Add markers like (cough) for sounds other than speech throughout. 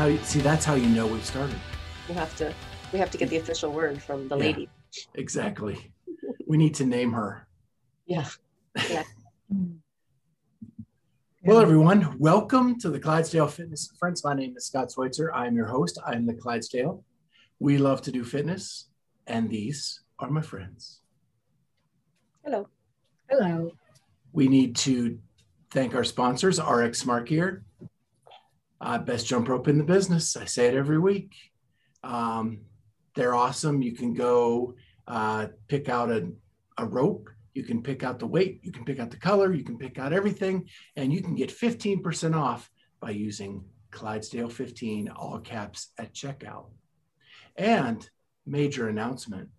Now, you- see, that's how you know we've started. We have to we have to get the official word from the Yeah. lady. Exactly. We need to name her. Yeah. Yeah. (laughs) Well, everyone, welcome to the Clydesdale Fitness and Friends. My name is Scott Schweitzer. I'm your host. I'm the Clydesdale. We love to do fitness, and these are my friends. Hello. Hello. We need to thank our sponsors, RX Smart Gear, uh, best jump rope in the business. I say it every week. Um, they're awesome. You can go uh, pick out a, a rope. You can pick out the weight. You can pick out the color. You can pick out everything. And you can get 15% off by using Clydesdale 15, all caps at checkout. And major announcement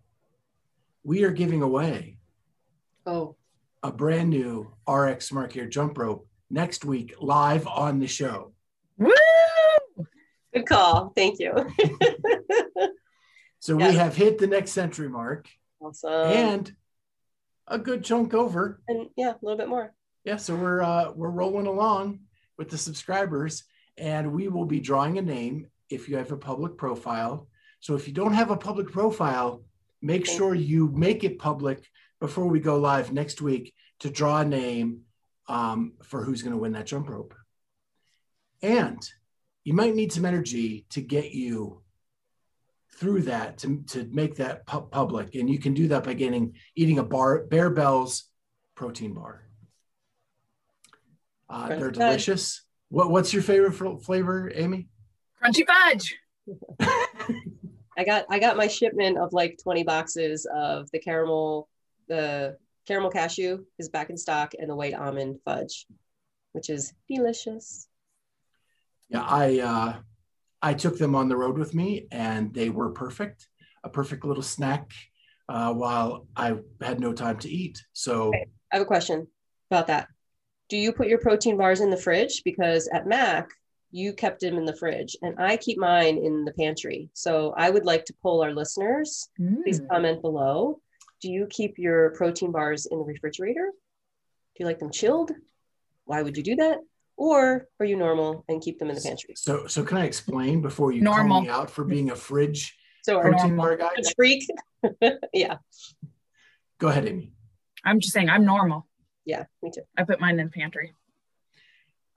we are giving away Oh, a brand new RX Smart Gear jump rope next week live on the show. Woo! good call. Thank you. So Yeah. we have hit the next century mark awesome. and a good chunk over. and yeah, a little bit more. Yeah, so we're uh, we're rolling along with the subscribers, and we will be drawing a name if you have a public profile. So if you don't have a public profile, make Okay. sure you make it public before we go live next week to draw a name um, for who's going to win that jump rope. And you might need some energy to get you through that to, to make that pu- public. And you can do that by getting eating a bar Barebells protein bar. Uh, they're fudge. delicious. What, what's your favorite fl- flavor, Amy? Crunchy fudge. (laughs) I got I got my shipment of like 20 boxes of the caramel, the caramel cashew is back in stock, and the white almond fudge, which is delicious. Yeah, I uh, I took them on the road with me, and they were perfect. A perfect little snack uh, while I had no time to eat. So Okay. I have a question about that. Do you put your protein bars in the fridge? Because at Mac, you kept them in the fridge, and I keep mine in the pantry. So I would like to poll our listeners. Please Mm. comment below. Do you keep your protein bars in the refrigerator? Do you like them chilled? Why would you do that? Or are you normal and keep them in the pantry? so so can I explain before you call me out for being a fridge So protein bar guy? you a freak? (laughs) yeah, Go ahead, Amy. I'm just saying I'm normal. yeah, me too. I put mine in the pantry.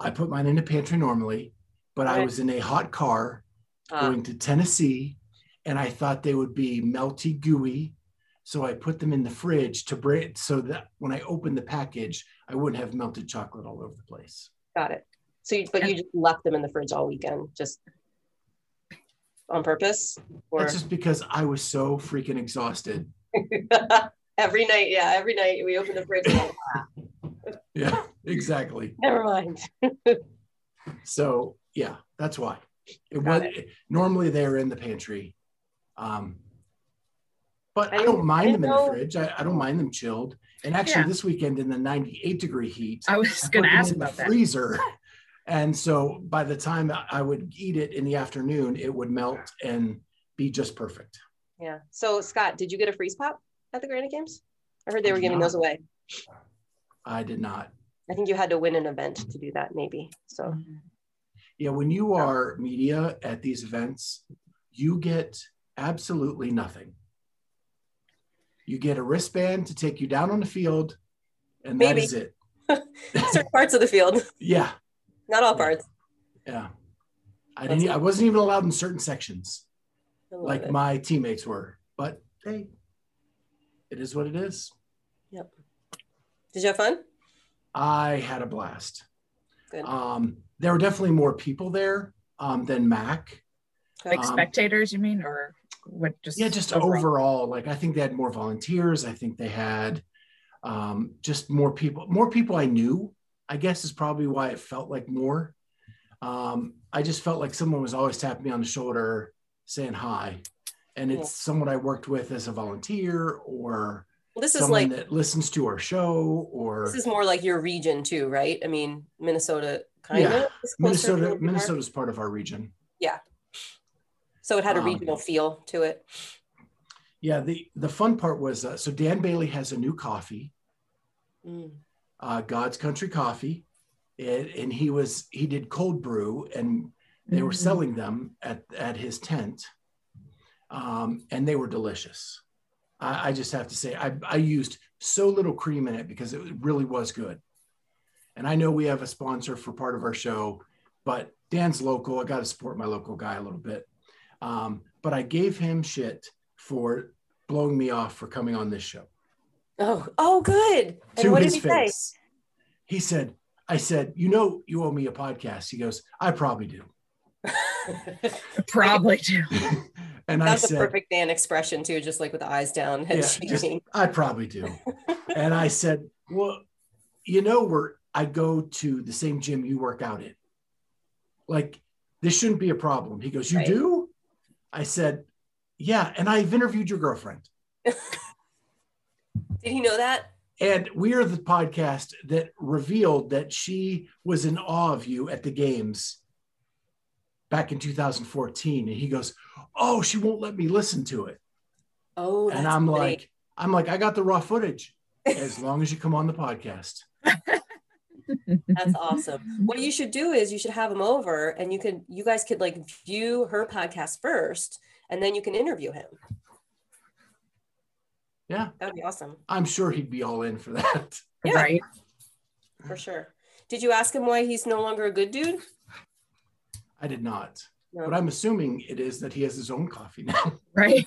I put mine in the pantry normally, but I was in a hot car Uh, going to Tennessee, and I thought they would be melty, gooey. So I put them in the fridge to break so that when I opened the package, I wouldn't have melted chocolate all over the place. Got it. So, you, but you just left them in the fridge all weekend, just on purpose, or That's just because I was so freaking exhausted. (laughs) every night? Yeah, every night we open the fridge. and (laughs) Yeah, exactly. Never mind. (laughs) So yeah, that's why. It was Got normally they're in the pantry. Um, but I I, don't mind them in the fridge. I, I don't mind them chilled. And actually, Yeah. this weekend in the 98 degree heat, I was going to ask in the about that. freezer. (laughs) And so by the time I would eat it in the afternoon, it would melt and be just perfect. Yeah. So Scott, did you get a freeze pop at the Granite Games? I heard they were giving not. those away. I did not. I think you had to win an event to do that, maybe. So mm-hmm. Yeah, when you are media at these events, you get absolutely nothing. You get a wristband to take you down on the field, and that Maybe. is it. (laughs) certain parts of the field, Yeah, not all parts. yeah. I didn't. I wasn't even allowed in certain sections, like it. my teammates were. But hey, it is what it is. Yep. Did you have fun? I had a blast. Good. Um, there were definitely more people there um, than Mac. Like Um, spectators, you mean, or what? Just yeah just overall. like i think they had more volunteers i think they had um, just more people more people i knew i guess is probably why it felt like more um, i just felt like someone was always tapping me on the shoulder saying hi and it's Yeah. someone i worked with as a volunteer or Well, this is someone like that listens to our show or this is more like your region too, right? I mean, Minnesota kind Yeah. of minnesota minnesota's part of our region So it had a um, regional feel to it. yeah the the fun part was uh, so dan bailey has a new coffee Mm. uh, God's Country Coffee, and, and he was he did cold brew, and they were Mhm. selling them at at his tent, um, and they were delicious. I, I just have to say, I, I used so little cream in it because it really was good. And I know we have a sponsor for part of our show, but Dan's local. I got to support my local guy a little bit. Um, but I gave him shit for blowing me off for coming on this show Oh, oh, good. And to what his did he say? face. He said, I said, you know, you owe me a podcast. He goes, I probably do. (laughs) Probably do. (laughs) and I That's a said, perfect Dan expression too, just like with the eyes down, head yeah, just, shaking. I probably do. and I said, well, you know, where I go to the same gym you work out in. Like, this shouldn't be a problem. He goes, you Right. do? I said, yeah. And I've interviewed your girlfriend. (laughs) Did he know that? And we are the podcast that revealed that she was in awe of you at the games back in 2014. And he goes, Oh, she won't let me listen to it. Oh, and I'm funny. like, I'm like, I got the raw footage as long as you come on the podcast. (laughs) That's awesome. (laughs) What you should do is you should have him over and you can you guys could like view her podcast first and then you can interview him. Yeah. That'd be awesome. I'm sure he'd be all in for that. (laughs) Yeah. Right. For sure. Did you ask him why he's no longer a good dude? I did not. No. But I'm assuming it is that he has his own coffee now. (laughs) Right.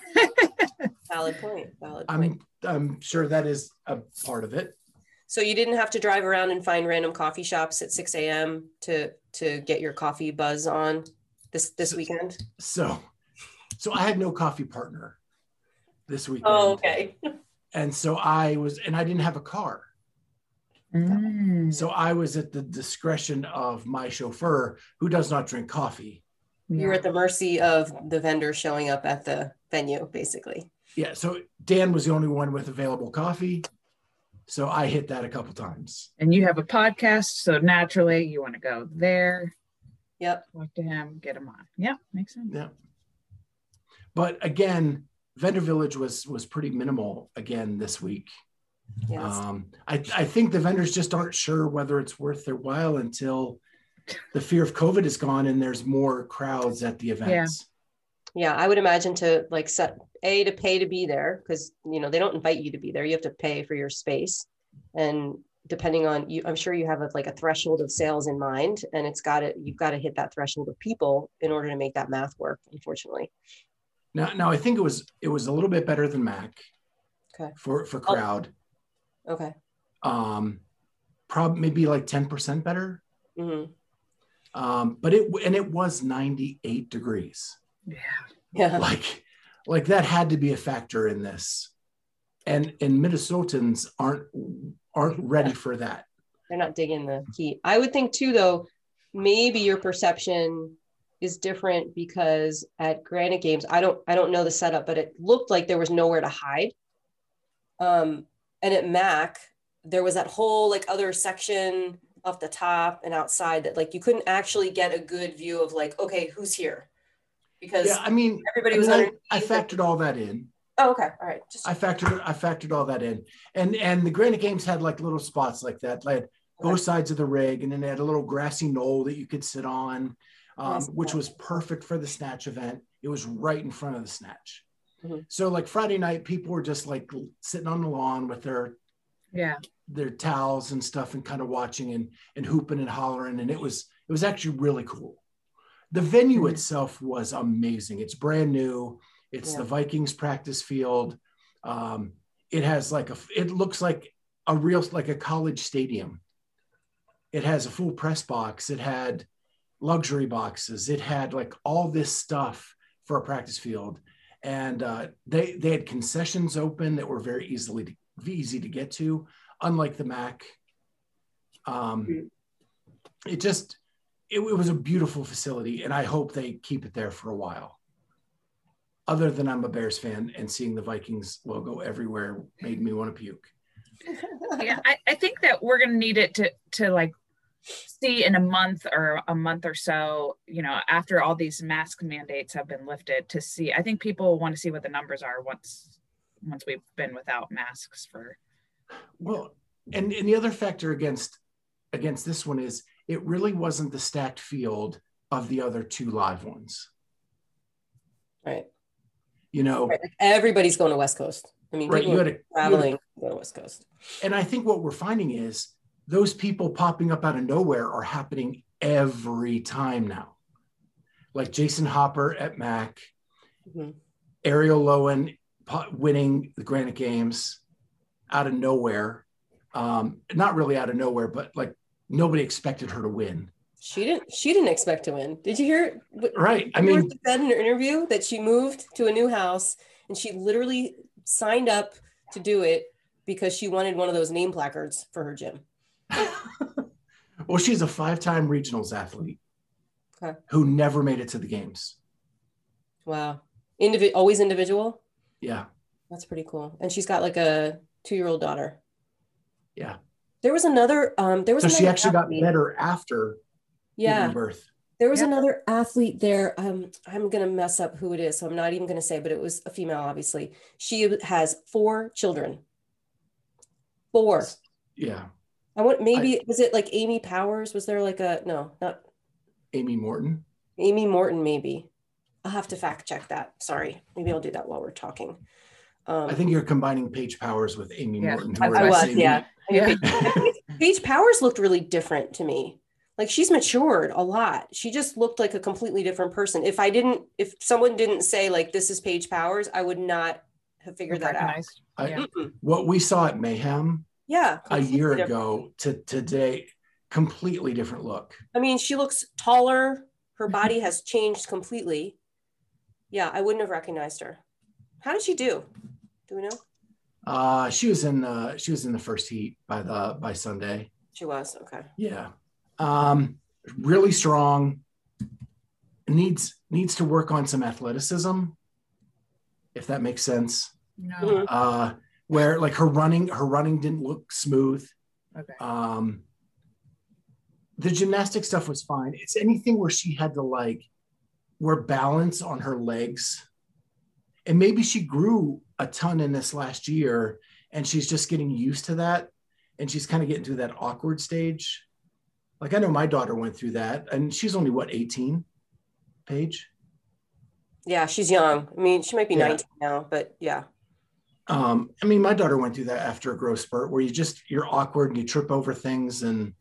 Valid point. Valid point. I'm I'm sure that is a part of it. So you didn't have to drive around and find random coffee shops at 6 a.m. to to get your coffee buzz on this this weekend. So so I had no coffee partner this weekend. Oh, okay. And so I was and I didn't have a car. Mm. So I was at the discretion of my chauffeur who does not drink coffee. You were at the mercy of the vendor showing up at the venue, basically. Yeah. So Dan was the only one with available coffee. So I hit that a couple times. and you have a podcast, so naturally you want to go there, Yep. talk to him, get him on. Yep, makes sense. Yeah. But again, Vendor Village was was pretty minimal again this week. Yes. Um, I, I think the vendors just aren't sure whether it's worth their while until the fear of COVID is gone and there's more crowds at the events. Yeah, I would imagine to like set a to pay to be there because you know they don't invite you to be there. You have to pay for your space, and depending on you, I'm sure you have a, like a threshold of sales in mind, and it's got to you've got to hit that threshold of people in order to make that math work. Unfortunately, Now, now I think it was it was a little bit better than Mac Okay. for for Oh. crowd. okay. Um, probably maybe like ten percent better. hmm Um, but it and it was 98 degrees. Yeah. Yeah. Like like that had to be a factor in this. And and Minnesotans aren't aren't ready for that. they're not digging the heat. I would think too, though, maybe your perception is different because at Granite Games, I don't, I don't know the setup, but it looked like there was nowhere to hide. Um, and at Mac, there was that whole like other section off the top and outside that like you couldn't actually get a good view of like, okay, who's here? Because Yeah, I mean, everybody I, was mean, I. I factored all that in. oh, okay, all right. Just I factored I factored all that in. And and the Granite Games had like little spots like that. They had both sides of the rig, and then they had a little grassy knoll that you could sit on, um, Nice. which was perfect for the snatch event. It was right in front of the snatch. Mhm. So like Friday night, people were just like sitting on the lawn with their Yeah. their towels and stuff and kind of watching and and hooping and hollering and it was it was actually really cool The venue Mm-hmm. itself was amazing. It's brand new. It's Yeah. the Vikings practice field. Um, it has like a. It looks like a real like a college stadium. It has a full press box. It had luxury boxes. It had like all this stuff for a practice field, and uh, they they had concessions open that were very easily easy to get to, unlike the Mac. Um, Mm. it just it, it was a beautiful facility, and I hope they keep it there for a while. Other than I'm a Bears fan, and seeing the Vikings logo everywhere made me want to puke. (laughs) yeah I, I think that we're gonna need it to to like see in a month or a month or so you know after all these mask mandates have been lifted to see i think people want to see what the numbers are once once we've been without masks for Well, and, and the other factor against against this one is it really wasn't the stacked field of the other two live ones. Right. You know, Right. Like everybody's going to West Coast. I mean, right? You had a, you had a- traveling to West Coast. and I think what we're finding is those people popping up out of nowhere are happening every time now. Like Jason Hopper at Mac, Mhm. Arielle Loewen winning the Granite Games out of nowhere. Um, not really out of nowhere, but like nobody expected her to win. She didn't. She didn't expect to win. Did you hear? Right. I mean, she said in her interview that she moved to a new house and she literally signed up to do it because she wanted one of those name placards for her gym. (laughs) well, she's a five-time regionals athlete Okay. who never made it to the games. Wow. Indivi- always individual. Yeah. That's pretty cool. And she's got like a two-year-old daughter. Yeah. There was another. Um, there was. So she another actually got better after Yeah. birth. There was Yeah. another athlete there. Um, I'm gonna mess up who it is, so I'm not even gonna say, but it was a female, obviously. She has four children. Four. Yeah. I want maybe was it like Amy Powers? Was there like a no, not Amy Morton. Amy Morton, maybe. I'll have to fact check that. Sorry. Maybe I'll do that while we're talking. Um I think you're combining Paige Powers with Amy Yeah. Morton. who I, I was, yeah. Yeah. Paige (laughs) Powers looked really different to me. Like she's matured a lot. She just looked like a completely different person. If I didn't, if someone didn't say like this is Paige Powers, I would not have figured that out. recognized. I- Yeah. What we saw at Mayhem Yeah. a year different. ago to today, completely different look. I mean, she looks taller. Her body has changed completely. Yeah, I wouldn't have recognized her. How did she do? Do we know? Uh, she was in the she was in the first heat by the by Sunday. She was okay. Yeah. Um, really strong. Needs needs to work on some athleticism, if that makes sense. No. Mhm. Uh, where like her running, her running didn't look smooth. Okay. Um, the gymnastic stuff was fine. It's anything where she had to like, where balance on her legs, and maybe she grew a ton in this last year, and she's just getting used to that, and she's kind of getting through that awkward stage. Like I know my daughter went through that, and she's only what 18, Paige. Yeah, she's young. I mean, she might be Yeah. 19 now, but yeah. Um, I mean, my daughter went through that after a growth spurt where you just you're awkward and you trip over things and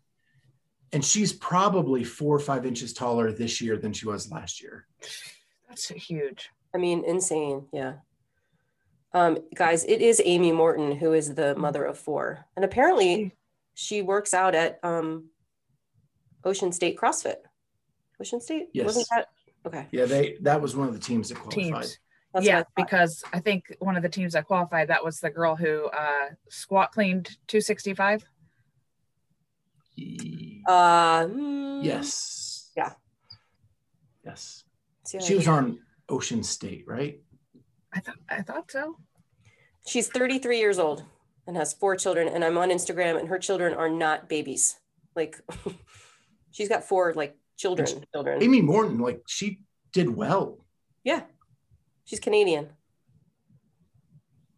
and she's probably four or five inches taller this year than she was last year. That's huge. I mean, insane. Yeah. Um, guys, it is Amy Morton who is the mother of four. And apparently she works out at um, Ocean State CrossFit. Ocean State? Yes. Wasn't that? Okay. Yeah, they that was one of the teams that qualified. Teams. That's yeah, I because I think one of the teams that qualified that was the girl who uh squat cleaned 265. Ye- Uh, hmm, yes. Yeah. Yes. see I She was did. on Ocean State, right? I thought I thought so. She's 33 years old and has four children. And I'm on Instagram, and her children are not babies. Like, (laughs) she's got four like children. Children. Amy Morton, like she did well. Yeah. She's Canadian.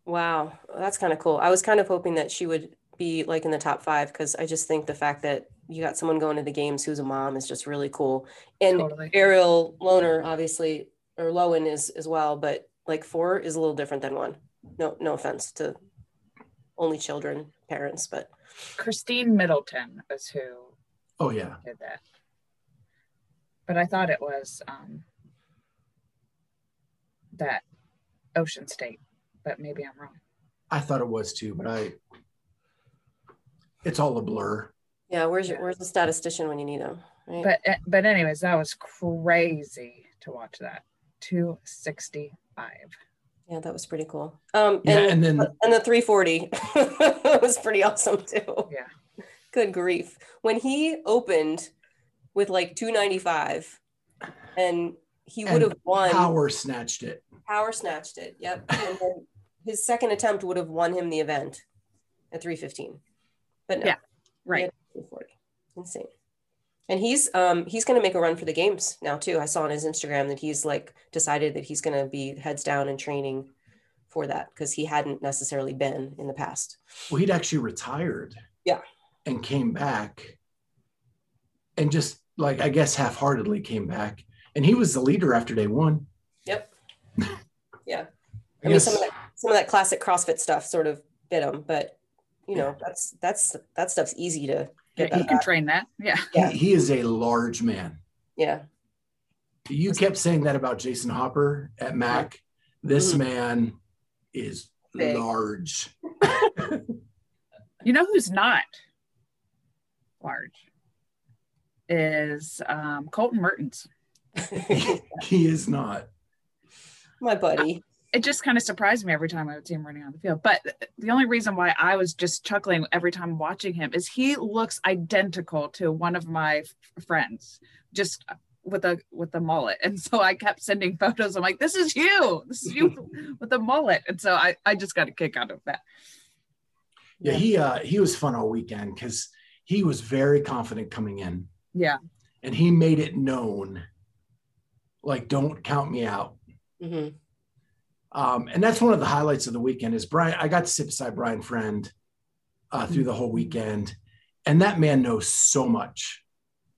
Wow. That's kind of cool. I was kind of hoping that she would be like in the top five because I just think the fact that you got someone going to the games who's a mom is just really cool. And Totally. Ariel Loner, obviously, or Loewen is as well, but like four is a little different than one. No, no offense to only children, parents, but Christine Middleton is who Oh yeah. did that. but I thought it was um, that Ocean State, but maybe I'm wrong. I thought it was too, but I, it's all a blur. Yeah, where's your, where's the statistician when you need him? Right? But eh, but anyways, that was crazy to watch that. 265. yeah, that was pretty cool. Um, Yeah, and, and then and the 340 (laughs) was pretty awesome too. Yeah. Good grief. When he opened with like 295 and he would have won Power snatched it. power snatched it. Yep. And then his second attempt would have won him the event at 315. But no. Yeah, right. had 340. Insane. And he's um he's gonna make a run for the games now too. I saw on his Instagram that he's like decided that he's gonna be heads down and training for that because he hadn't necessarily been in the past. Well, he'd actually retired. Yeah. And came back and just like, I guess half heartedly came back. And he was the leader after day one. Yep. (laughs) Yeah. I I mean, some of that some of that classic CrossFit stuff sort of bit him, but you know, that's that's that stuff's easy to get Yeah, you that can train that. Yeah. he, yeah. (laughs) he is a large man. Yeah. You kept saying that about Jason Hopper at Mac. This Mhm. man is Big. large. You know who's not large is um, Colton Mertens. (laughs) he is not. My buddy. It just kind of surprised me every time I would see him running on the field. But the only reason why I was just chuckling every time watching him is he looks identical to one of my f- friends, just with a with a mullet. And so I kept sending photos. I'm like, this is you. This is you (laughs) with a mullet. And so I, I just got a kick out of that. Yeah, he uh he was fun all weekend because he was very confident coming in Yeah. and he made it known like don't count me out. Mhm. Um, and that's one of the highlights of the weekend is Brian. I got to sit beside Brian Friend uh, through the whole weekend, and that man knows so much,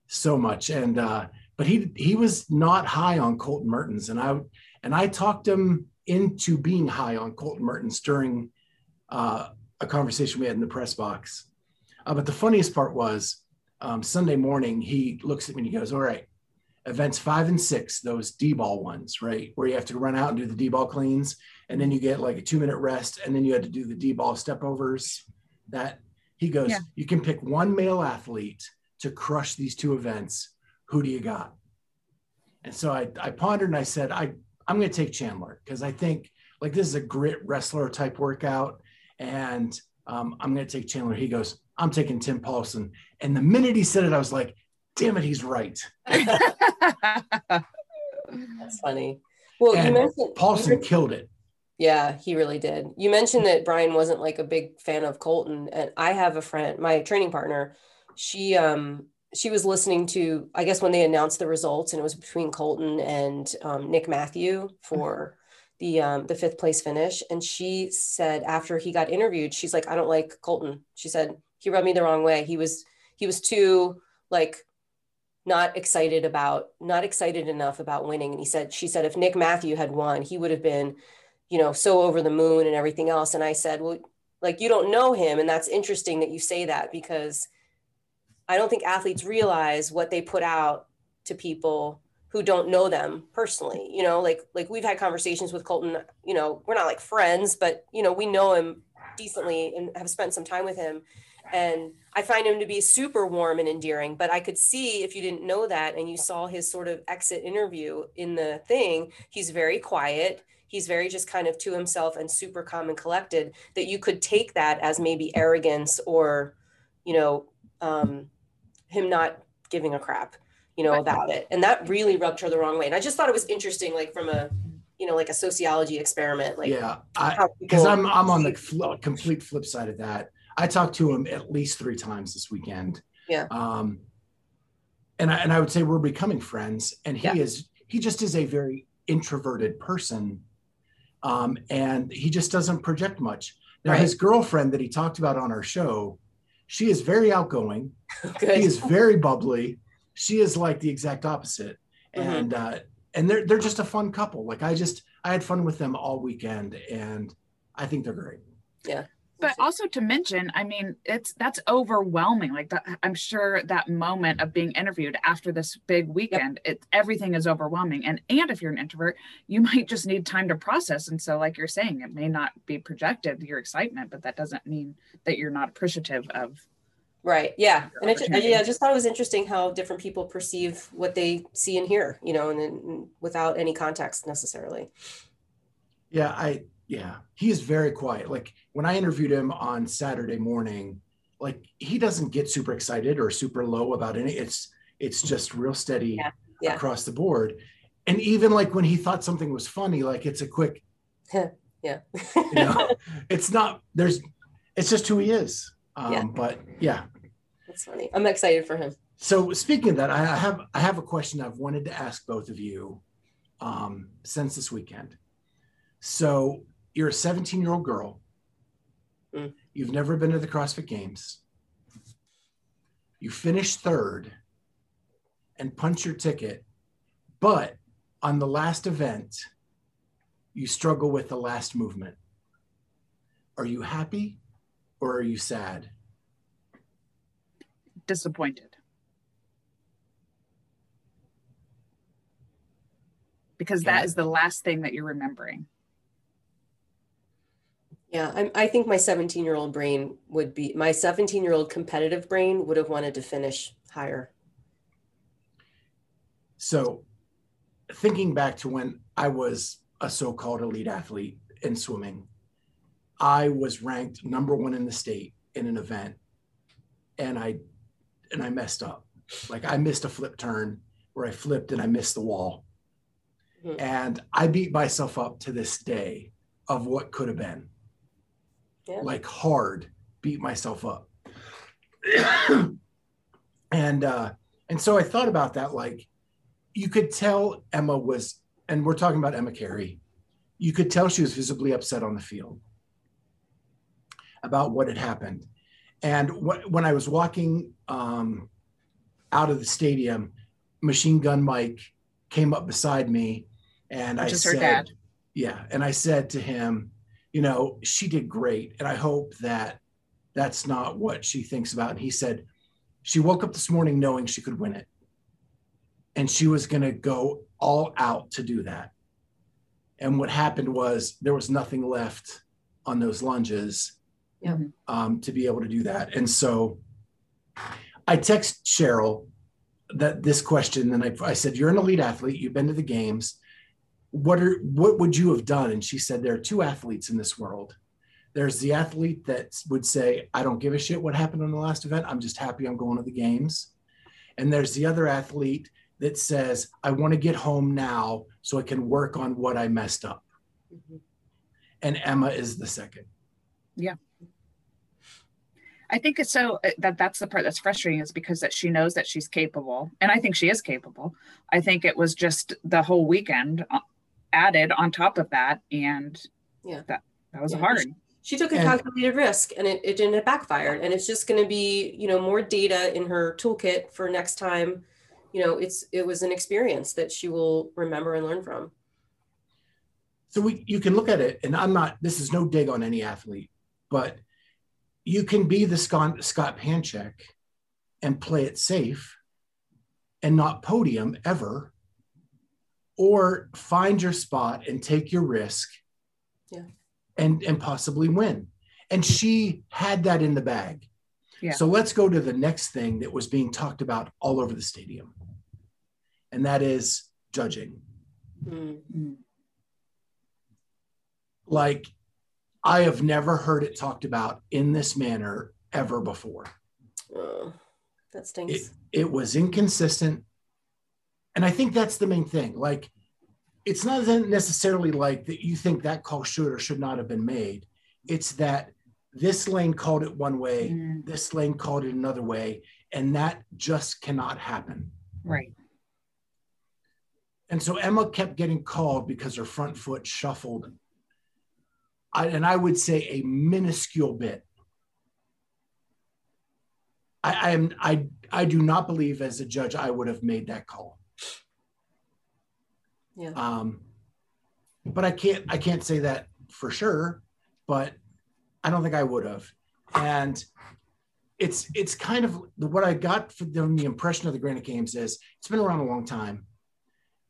so much. And uh, but he he was not high on Colton Mertens, and I and I talked him into being high on Colton Mertens during uh, a conversation we had in the press box. Uh, but the funniest part was um, Sunday morning. He looks at me and he goes, "All right." Events five and six, those D ball ones, right? Where you have to run out and do the D ball cleans, and then you get like a two minute rest, and then you had to do the D ball step overs. That he goes, Yeah. you can pick one male athlete to crush these two events. Who do you got? And so I, I pondered and I said, I, I'm going to take Chandler because I think like this is a grit wrestler type workout. And um, I'm going to take Chandler. He goes, I'm taking Tim Paulson. And the minute he said it, I was like, damn it, he's right. That's funny. Well, you And mentioned Paulson killed it. Yeah, he really did. You mentioned that Brian wasn't like a big fan of Colton, and I have a friend, my training partner. She um she was listening to I guess when they announced the results, and it was between Colton and um, Nick Mathew for the um, the fifth place finish. And she said after he got interviewed, she's like, I don't like Colton. She said he rubbed me the wrong way. He was he was too like not excited about not excited enough about winning. And he said she said if Nick Mathew had won, he would have been you know, so over the moon and everything else. And I said, well, like, you don't know him. And that's interesting that you say that because I don't think athletes realize what they put out to people who don't know them personally. You know, like, like we've had conversations with Colton, you know, we're not like friends, but, you know, we know him decently and have spent some time with him. And I find him to be super warm and endearing. But I could see if you didn't know that and you saw his sort of exit interview in the thing, he's very quiet he's very just kind of to himself and super calm and collected that you could take that as maybe arrogance or you know um, him not giving a crap you know about it and that really rubbed her the wrong way and i just thought it was interesting like from a you know like a sociology experiment like yeah, because I'm I'm on the fl- complete flip side of that. I talked to him at least three times this weekend. Yeah. Um, and I and I would say we're becoming friends, and he Yeah. is he just is a very introverted person, um, and he just doesn't project much. Now Right. his girlfriend that he talked about on our show, she is very outgoing. (laughs) good He is very bubbly. She is like the exact opposite, Mhm. and uh, and they're they're just a fun couple. Like I just I had fun with them all weekend, and I think they're great. But also to mention i mean it's that's overwhelming like that i'm sure that moment of being interviewed after this big weekend yep. it everything is overwhelming. And and if you're an introvert you (laughs) might just need time to process. And so like you're saying it may not be projected your excitement but that doesn't mean that you're not appreciative of right yeah. and it, yeah i just thought it was interesting how different people perceive what they see and hear you know and, and without any context necessarily. Yeah i yeah, he is very quiet. Like when I interviewed him on Saturday morning, like he doesn't get super excited or super low about any. It's it's just real steady yeah. Yeah. across the board. And even like when he thought something was funny, like it's a quick, (laughs) yeah, you know, it's not. There's, it's just who he is. Um, yeah. But yeah, that's funny. I'm excited for him. So speaking of that, I have I have a question I've wanted to ask both of you um, since this weekend. So you're a 17 year old girl. Mm. You've never been to the CrossFit Games. You finish third and punch your ticket. But on the last event, you struggle with the last movement. Are you happy or are you sad? Disappointed. Because that is the last thing that you're remembering. Yeah, I'm, I think my 17 year old brain would be my 17 year old competitive brain would have wanted to finish higher. So, thinking back to when I was a so called elite athlete in swimming, I was ranked number one in the state in an event, and I and I messed up. Like I missed a flip turn where I flipped and I missed the wall. Mm-hmm. And I beat myself up to this day of what could have been yeah. like hard, beat myself up. (coughs) and uh, and so I thought about that. Like you could tell Emma was, and we're talking about Emma Carey. You could tell she was visibly upset on the field about what had happened. And wh- when I was walking um, out of the stadium, Machine Gun Mike came up beside me, and Which I said, "Yeah," and I said to him, you know, she did great. And I hope that that's not what she thinks about. And he said, she woke up this morning knowing she could win it. And she was going to go all out to do that. And what happened was there was nothing left on those lunges yeah. um, to be able to do that. And so I text Cheryl that this question, and I, I said, You're an elite athlete, you've been to the games what are what would you have done? And she said there are two athletes in this world. There's the athlete that would say i don't give a shit what happened on the last event. I'm just happy i'm going to the games and there's the other athlete that says i want to get home now so i can work on what i messed up mm-hmm. and emma is the second. Yeah. I think it's so uh, that that's the part that's frustrating is because that she knows that she's capable, and I think she is capable. I think it was just the whole weekend uh, added on top of that and yeah that that was yeah. hard she, she, took a and, calculated risk and it, it didn't backfire and it's just going to be you know more data in her toolkit for next time you know it's it was an experience that she will remember and learn from so we you can look at it and i'm not this is no dig on any athlete but you can be the scott, scott panchik and play it safe and not podium ever or find your spot and take your risk yeah. and and possibly win. And she had that in the bag. Yeah. so let's go to the next thing that was being talked about all over the stadium. And that is judging. Mm-hmm. like i have never heard it talked about in this manner ever before. Oh, that stinks. It, it was inconsistent and I think that's the main thing. Like, it's not necessarily like that you think that call should or should not have been made. It's that this lane called it one way, mm. this lane called it another way, and that just cannot happen. Right. And so Emma kept getting called because her front foot shuffled. I, and I would say a minuscule bit. I, I am I I do not believe as a judge I would have made that call. Yeah. Um, but I can't I can't say that for sure. But I don't think I would have. And it's it's kind of what I got from the impression of the Granite Games is it's been around a long time,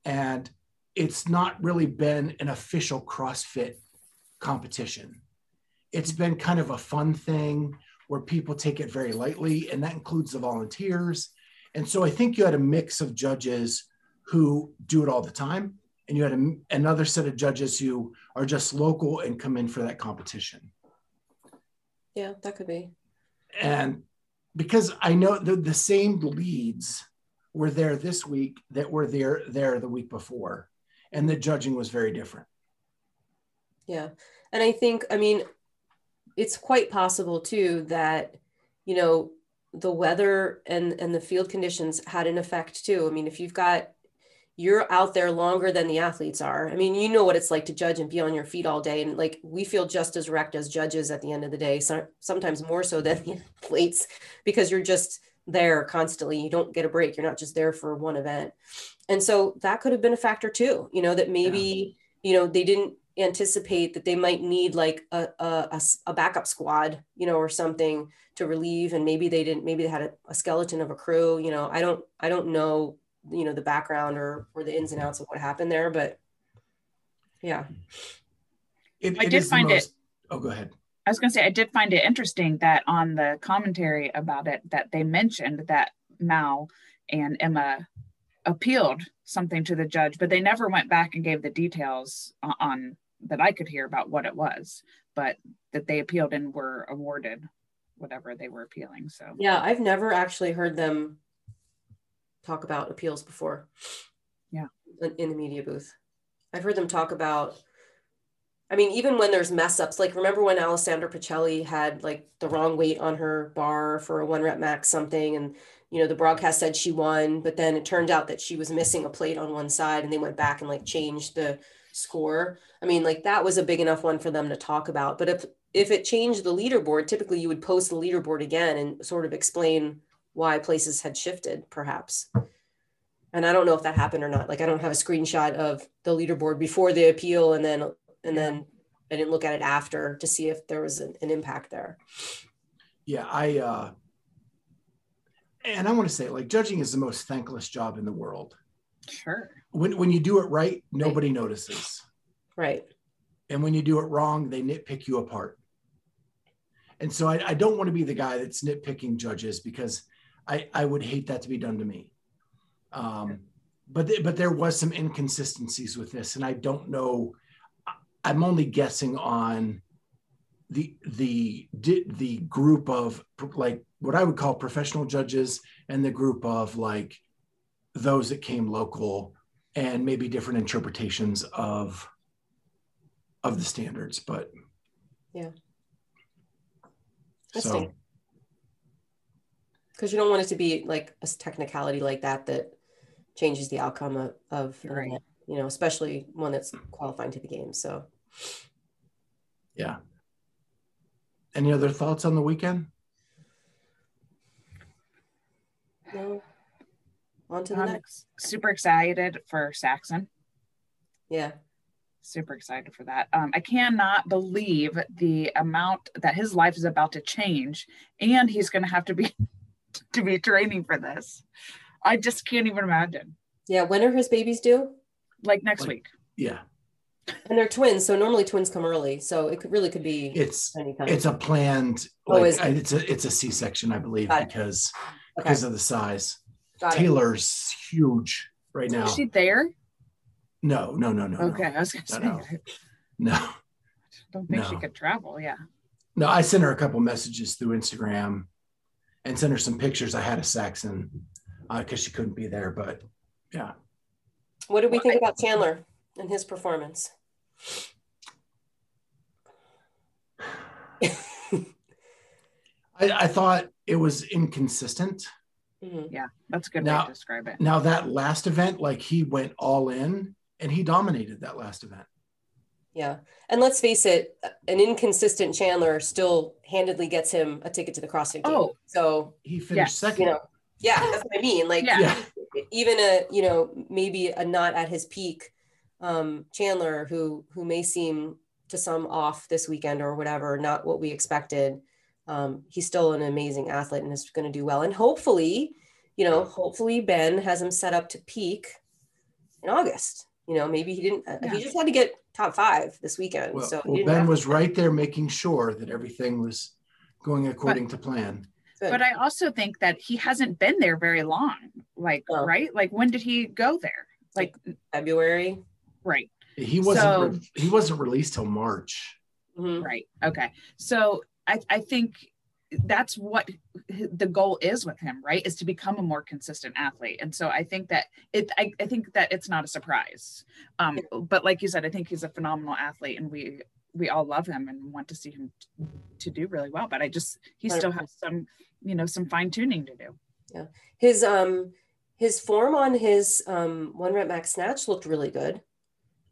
and it's not really been an official CrossFit competition. It's been kind of a fun thing where people take it very lightly, and that includes the volunteers. And so I think you had a mix of judges who do it all the time, and you had a, another set of judges who are just local and come in for that competition. Yeah, that could be. And because I know the, the same leads were there this week that were there there the week before, and the judging was very different. Yeah. And I think, I mean, it's quite possible too that, you know, the weather and and the field conditions had an effect too. I mean, if you've got you're out there longer than the athletes are. I mean, you know what it's like to judge and be on your feet all day. And like we feel just as wrecked as judges at the end of the day, so, sometimes more so than the athletes, because you're just there constantly. You don't get a break. You're not just there for one event. And so that could have been a factor too, you know, that maybe, yeah. you know, they didn't anticipate that they might need like a, a, a, backup squad, you know, or something to relieve. And maybe they didn't, maybe they had a, a skeleton of a crew, you know, I don't, I don't know you know the background or or the ins and outs of what happened there but yeah it, i did find most... it oh go ahead i was going to say i did find it interesting that on the commentary about it that they mentioned that mal and emma appealed something to the judge but they never went back and gave the details on, on that i could hear about what it was but that they appealed and were awarded whatever they were appealing so yeah i've never actually heard them talk about appeals before. Yeah. In the media booth. I've heard them talk about I mean, even when there's mess ups, like remember when Alessandra Pichelli had like the wrong weight on her bar for a one rep max something, and you know the broadcast said she won, but then it turned out that she was missing a plate on one side, and they went back and like changed the score. I mean, like that was a big enough one for them to talk about. But if if it changed the leaderboard, typically you would post the leaderboard again and sort of explain why places had shifted, perhaps. And I don't know if that happened or not. Like I don't have a screenshot of the leaderboard before the appeal, and then and then I didn't look at it after to see if there was an, an impact there. Yeah, I uh, and I want to say like judging is the most thankless job in the world. Sure. When when you do it right, nobody right. notices. Right. And when you do it wrong, they nitpick you apart. And so I, I don't want to be the guy that's nitpicking judges because I, I would hate that to be done to me. Um, but th- but there was some inconsistencies with this, and I don't know. I'm only guessing on the the the group of like what I would call professional judges and the group of like those that came local and maybe different interpretations of of the standards but yeah so because you don't want it to be like a technicality like that that changes the outcome of, of right. you know, especially one that's qualifying to the game. So, yeah. Any other thoughts on the weekend? No. On to the I'm next. Super excited for Saxon. Yeah. Super excited for that. Um, I cannot believe the amount that his life is about to change, and he's going to have to be (laughs) to be training for this. I just can't even imagine. Yeah, when are his babies due? Like next like, week. Yeah. And they're twins, so normally twins come early, so it could really could be. It's anytime. it's a planned. Oh, like, it? it's a it's a C section, I believe, because okay. Because of the size. Got Taylor's it. huge right now. Is she there? No, no, no, no. Okay, no. I was gonna say. No. (laughs) no. I don't think no. she could travel. Yeah. No, I sent her a couple messages through Instagram and sent her some pictures. I had a Saxon because uh, cuz she couldn't be there, but yeah. What did we think about Chandler and his performance? (sighs) I, I, thought it was inconsistent. Mm-hmm. Yeah, that's a good now, way to describe it. Now that last event, like he went all in and he dominated that last event. Yeah. And let's face it, an inconsistent Chandler still handedly gets him a ticket to the CrossFit game. Oh, so he finished second. You know, yeah, that's what I mean. Like yeah. even a, you know, maybe a not at his peak um, Chandler who who may seem to some off this weekend or whatever, not what we expected. Um, he's still an amazing athlete and is going to do well. And hopefully, you know, hopefully Ben has him set up to peak in August. You know, maybe he didn't. Uh, Yeah. He just had to get top five this weekend. Well, so well, Ben was right there making sure that everything was going according to plan. good. But I also think that he hasn't been there very long. Like, No. right? Like, when did he go there? Like, February. right, He wasn't So- re- he wasn't released till March. Mhm. right. Okay. So I, I think that's what the goal is with him, right? Is to become a more consistent athlete. And so I think that it, I, I think that it's not a surprise. Um, but like you said, I think he's a phenomenal athlete and we, we all love him and want to see him t- to do really well. But I just, he still has some, you know, some fine tuning to do. Yeah. His um his form on his um one rep max snatch looked really good,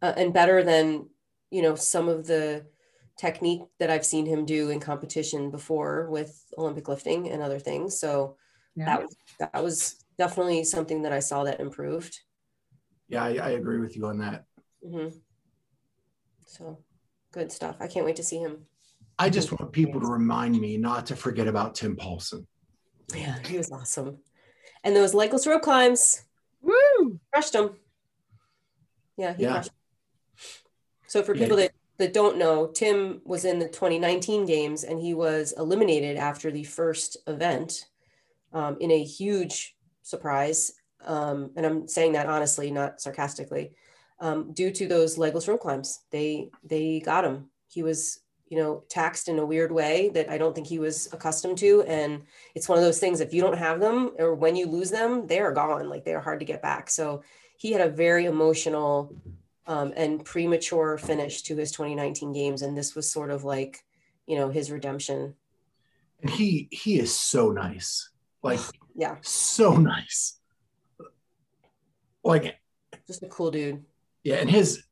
uh, and better than you know some of the technique that I've seen him do in competition before with Olympic lifting and other things. So Yeah. that was that was definitely something that I saw that improved. Yeah, I, I agree with you on that. hmm So good stuff. I can't wait to see him. I just want people to remind me not to forget about Tim Paulson. Yeah, he was awesome. And those legless rope climbs Woo! crushed him. Yeah, he Yeah. crushed. 'em. So for Yeah. people that that don't know, Tim was in the 2019 games and he was eliminated after the first event um, in a huge surprise. Um, and I'm saying that honestly, not sarcastically, um, due to those legless rope climbs. They they got him. He was you know taxed in a weird way that I don't think he was accustomed to. And it's one of those things if you don't have them or when you lose them, they are gone. Like they are hard to get back. So he had a very emotional um, and premature finish to his 2019 games, and this was sort of like, you know, his redemption. And he he is so nice. Like (sighs) Yeah, so nice. Like just a cool dude. yeah, and his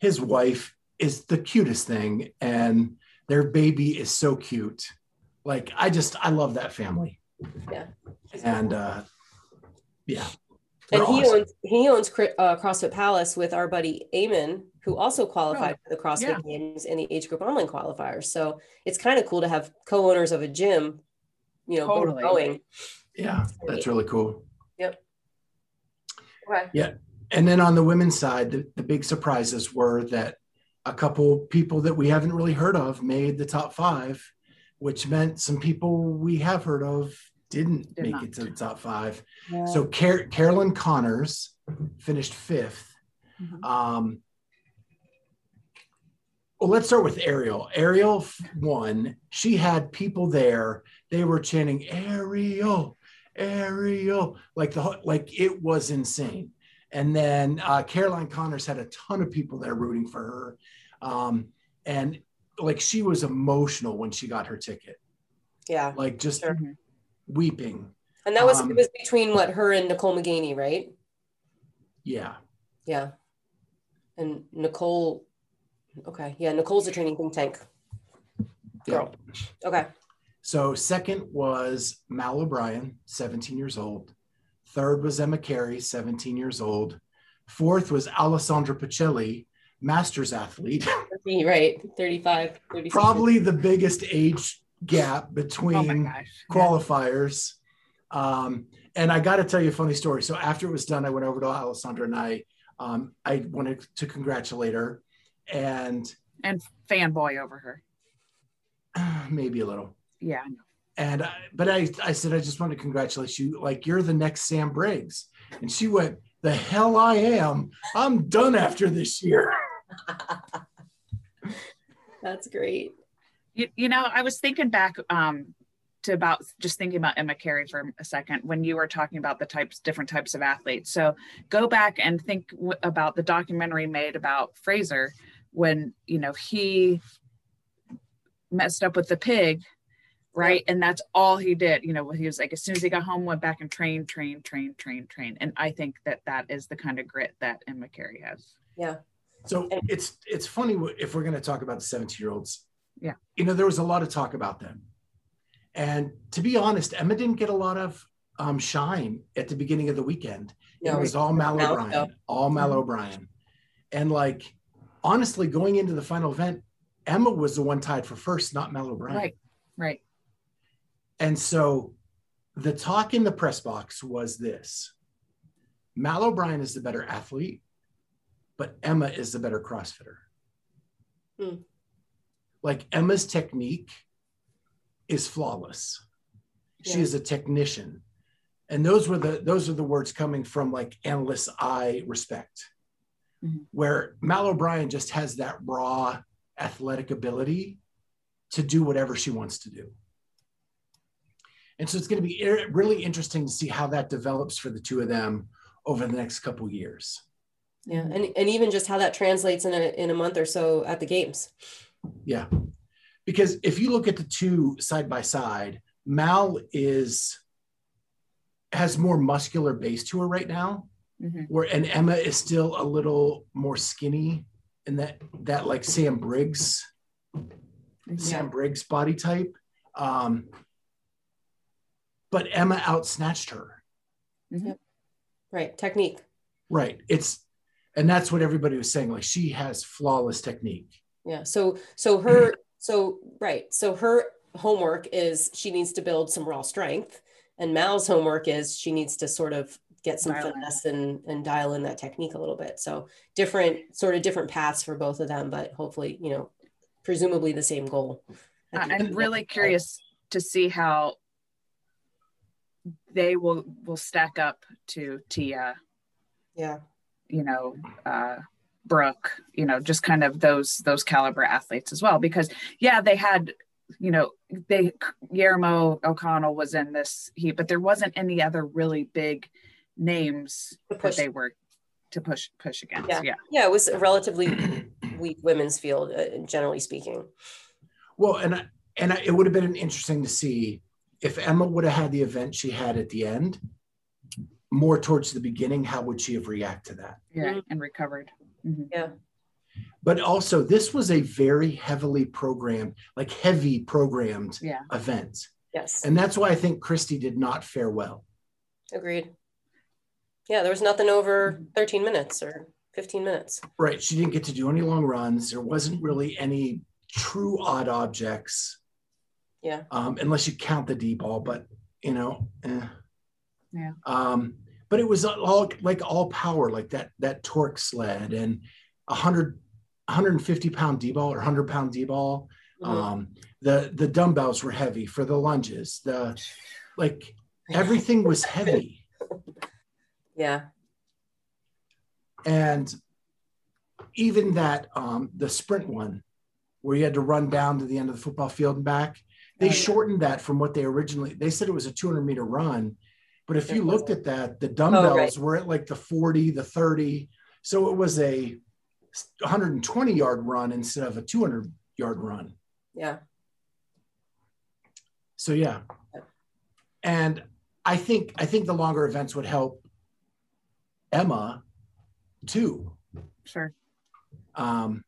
his wife is the cutest thing and their baby is so cute. Like I just I love that family. Yeah. And uh yeah. And they're he awesome. owns he owns uh, CrossFit Palace with our buddy Eamon, who also qualified for the CrossFit yeah. Games and the age group online qualifiers. So it's kind of cool to have co-owners of a gym, you know, both Totally. going. yeah, that's really cool. Yep. Okay. Yeah, and then on the women's side, the, the big surprises were that a couple people that we haven't really heard of made the top five, which meant some people we have heard of didn't Did make not. it to the top five. So Car- Carolyn Connors finished fifth. Mhm. Um, well, let's start with Arielle. Arielle won. She had people there. They were chanting Arielle, Arielle, like the like it was insane. And then uh, Caroline Connors had a ton of people there rooting for her, um, and like she was emotional when she got her ticket, Yeah. like just Sure. Weeping. And that was Um, it was between what her and Nicole McGaney, right? Yeah. Yeah. And Nicole, okay. Yeah, Nicole's a training think tank. Girl. Okay. So second was Mal O'Brien, 17 years old. Third was Emma Carey, 17 years old. Fourth was Alessandra Pichelli, masters athlete. (laughs) Right. 35, 36. Probably the biggest age gap Oh my between gosh. Yeah. qualifiers. Um, and I got to tell you a funny story. So after it was done, I went over to Alessandra and I, um, I wanted to congratulate her, and And fanboy over her. (sighs) maybe a little. Yeah. I know. And I, but I, I said, I just want to congratulate you. Like you're the next Sam Briggs. And she went, the hell I am. I'm done after this year. (laughs) That's great. You, you know, I was thinking back um, to about just thinking about Emma Carey for a second when you were talking about the types, different types of athletes. So go back and think w- about the documentary made about Fraser when, you know, he messed up with the pig, right? And that's all he did. You know, he was like, as soon as he got home, went back and trained, trained, trained, trained, trained. And I think that that is the kind of grit that Emma Carey has. Yeah. So it's it's funny if we're going to talk about the 17 year olds. Yeah. You know, there was a lot of talk about them. And to be honest, Emma didn't get a lot of um, shine at the beginning of the weekend. Yeah, it was all Mal O'Brien, all Mal. O'Brien. And like, honestly, going into the final event, Emma was the one tied for first, not Mal O'Brien. Right. Right. And so the talk in the press box was this Mal O'Brien is the better athlete, but Emma is the better CrossFitter. Hmm. Like Emma's technique is flawless. She Yeah. is a technician. And those were the those are the words coming from like analysts I respect. Mhm. Where Mal O'Brien just has that raw athletic ability to do whatever she wants to do. And so it's going to be really interesting to see how that develops for the two of them over the next couple years. Yeah, and and even just how that translates in a in a month or so at the games. Yeah. Because if you look at the two side by side, Mal is has more muscular base to her right now, Mhm. where and Emma is still a little more skinny in that that like Sam Briggs, Sam Briggs body type. Um, but Emma outsnatched her. Right, technique. Right. It's and that's what everybody was saying. Like she has flawless technique. Yeah. So so her so right. So her homework is she needs to build some raw strength, and Mal's homework is she needs to sort of get some Dial in. finesse and and dial in that technique a little bit. So different sort of different paths for both of them, but hopefully you know presumably the same goal. at I- end I'm really it. curious to see how they will will stack up to Tia, Yeah. you know, uh, Brooke, you know, just kind of those those caliber athletes as well. Because yeah, they had, you know, they Guillermo O'Connell was in this heat, but there wasn't any other really big names To that push. they were to push push against. Yeah. yeah. Yeah, it was a relatively weak women's field, uh, generally speaking. Well, and I- and I, it would have been interesting to see if Emma would have had the event she had at the end, more towards the beginning. How would she have reacted to that? yeah, Mhm. and recovered. Mhm. Yeah. But also, this was a very heavily programmed, like heavy programmed Yeah. event, Yes. and that's why I think Christy did not fare well. Agreed. Yeah, there was nothing over 13 minutes or 15 minutes. Right? She didn't get to do any long runs. There wasn't really any true odd objects, Yeah. um, unless you count the D ball. But you know, eh. Yeah. Um, but it was all like all power, like that that torque sled and a hundred, 150 pound D ball or 100 pound D ball. Mhm. Um, the the dumbbells were heavy for the lunges. The like everything was heavy, (laughs) yeah. and even that um, the sprint one, where you had to run down to the end of the football field and back, they Oh, yeah. shortened that from what they originally. They said it was a 200 meter run, but if you looked at that, the dumbbells Oh, right. were at like the 40, the 30, so it was a 120 yard run instead of a 200 yard run. Yeah. So yeah. And I think I think the longer events would help Emma too. Sure. Um,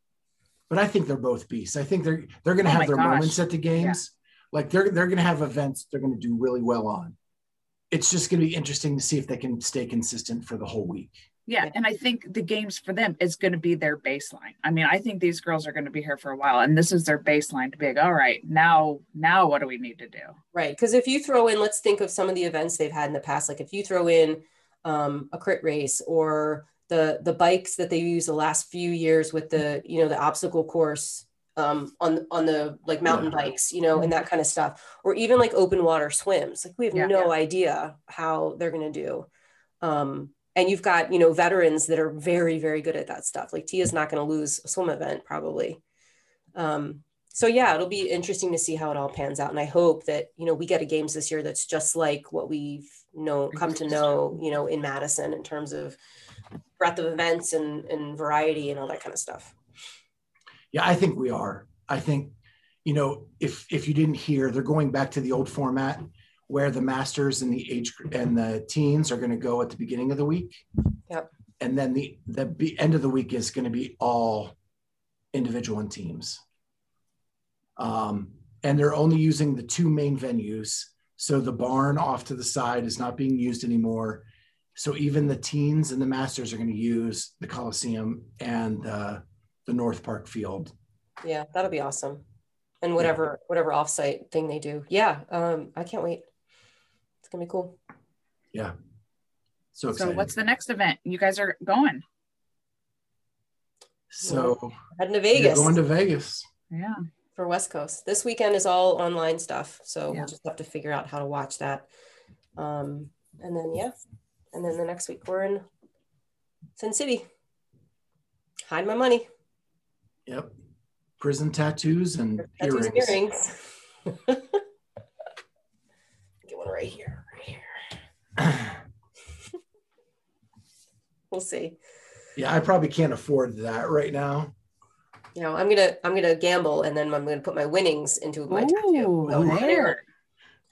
but I think they're both beasts. I think they're they're gonna Oh have their gosh. moments at the games. Like they're they're gonna have events they're gonna do really well on. It's just gonna be interesting to see if they can stay consistent for the whole week. Yeah, Yeah. and I think the games for them is going to be their baseline. I mean, I think these girls are going to be here for a while, and this is their baseline to be like, all right, now, now, what do we need to do? Right. Because if you throw in, let's think of some of the events they've had in the past. Like if you throw in um, a crit race or the the bikes that they use the last few years with the you know the obstacle course um, on on the like mountain Yeah. bikes, you know, and that kind of stuff, or even like open water swims. Like we have Yeah. no idea how they're going to do. Um, and you've got you know veterans that are very very good at that stuff. Like Tia's not going to lose a swim event probably. Um, so yeah, it'll be interesting to see how it all pans out. And I hope that, you know, we get a games this year that's just like what we've know come to know, you know, in Madison in terms of breadth of events and, and variety and all that kind of stuff. Yeah, I think we are. I think, you know, if if you didn't hear, they're going back to the old format where the masters and the age and the teens are going to go at the beginning of the week. Yep. And then the the end of the week is going to be all individual and teams. Um, and they're only using the two main venues. So the barn off to the side is not being used anymore. So even the teens and the masters are going to use the Coliseum and uh, the North Park field Yeah, that'll be awesome. And whatever whatever offsite thing they do. Yeah, um, I can't wait. It's gonna be cool. Yeah. So So what's the next event? You guys are going. so Heading to you're Vegas going to Vegas. Yeah. for West Coast. This weekend is all online stuff, so Yeah. we'll just have to figure out how to watch that. Um, and then yeah, and then the next week we're in Sin City. Hide my money. Yep. Prison tattoos and Tattoos earrings. earrings. (laughs) Get one right here. Right here. (clears throat) We'll see. Yeah, I probably can't afford that right now. You know, I'm gonna I'm gonna gamble, and then I'm gonna put my winnings into my tattoo. Ooh, So there.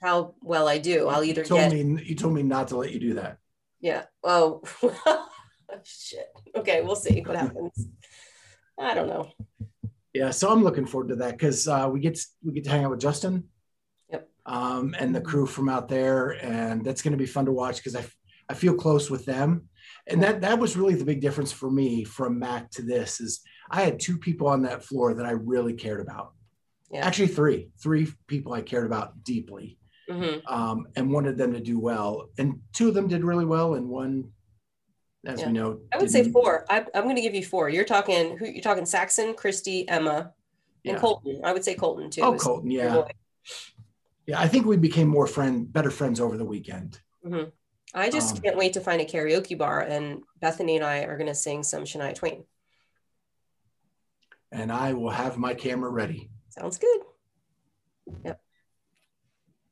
How well I do, I'll either You told get me you told me not to let you do that. yeah. Oh, (laughs) oh shit. Okay, we'll see what happens. I don't know. Yeah, so I'm looking forward to that because uh, we get we get to hang out with Justin, Yep. um, and the crew from out there, and that's going to be fun to watch because I I feel close with them, and that that was really the big difference for me from Mac to this is I had two people on that floor that I really cared about. Yeah. Actually, three three people I cared about deeply, hmm um, and wanted them to do well, and two of them did really well, and one, as Yeah. we know, I would say four. I, I'm going to give you four. You're talking who? You're talking Saxon, Christy, Emma, and Yeah. Colton. I would say Colton too. Oh, Colton, yeah. Yeah, I think we became more friend, better friends over the weekend. I just Um, can't wait to find a karaoke bar, and Bethany and I are going to sing some Shania Twain. and I will have my camera ready. Sounds good. Yep.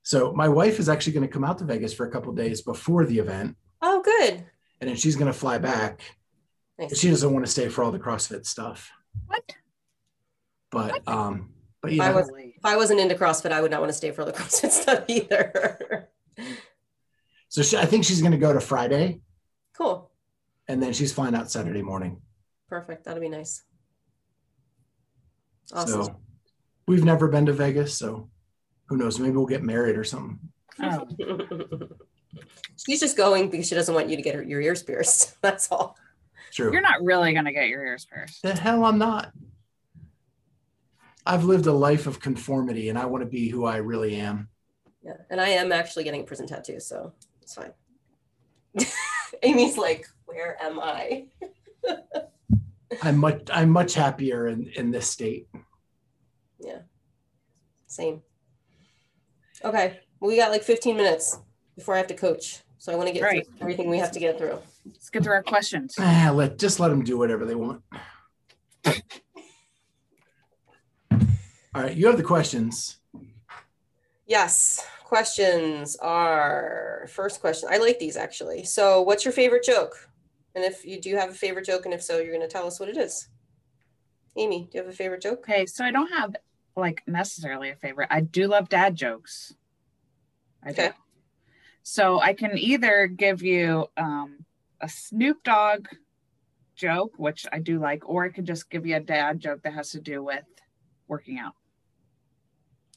So my wife is actually going to come out to Vegas for a couple days before the event, Oh, good. And then she's going to fly back. Nice. She doesn't want to stay for all the CrossFit stuff, What? but um, but I yeah, was- If I wasn't into CrossFit, I would not want to stay for the (laughs) CrossFit stuff either. so she, I think she's going to go to Friday, cool. and then she's flying out Saturday morning. Perfect. That'll be nice. Awesome. So we've never been to Vegas, so who knows? Maybe we'll get married or something. Oh, (laughs) She's just going because she doesn't want you to get her, your ears pierced. (laughs) That's all. True. you're not really gonna get your ears pierced. the hell I'm not. I've lived a life of conformity, and I want to be who I really am. Yeah. And I am actually getting a prison tattoo, so it's fine. (laughs) Amy's like, where am I? I'm much I'm much happier in in this state. Yeah. Same. Okay. Well, we got like 15 minutes before I have to coach. So I want to get Right. through everything we have to get through. Let's get through our questions. Ah, let just let them do whatever they want. All right, you have the questions. Yes. Questions are first question. I like these actually. So, what's your favorite joke? And if you do have a favorite joke, and if so, you're going to tell us what it is. Amy, do you have a favorite joke? Okay, so I don't have like necessarily a favorite. I do love dad jokes. I Okay. do. So I can either give you um, a Snoop Dogg joke, which I do like, or I could just give you a dad joke that has to do with working out.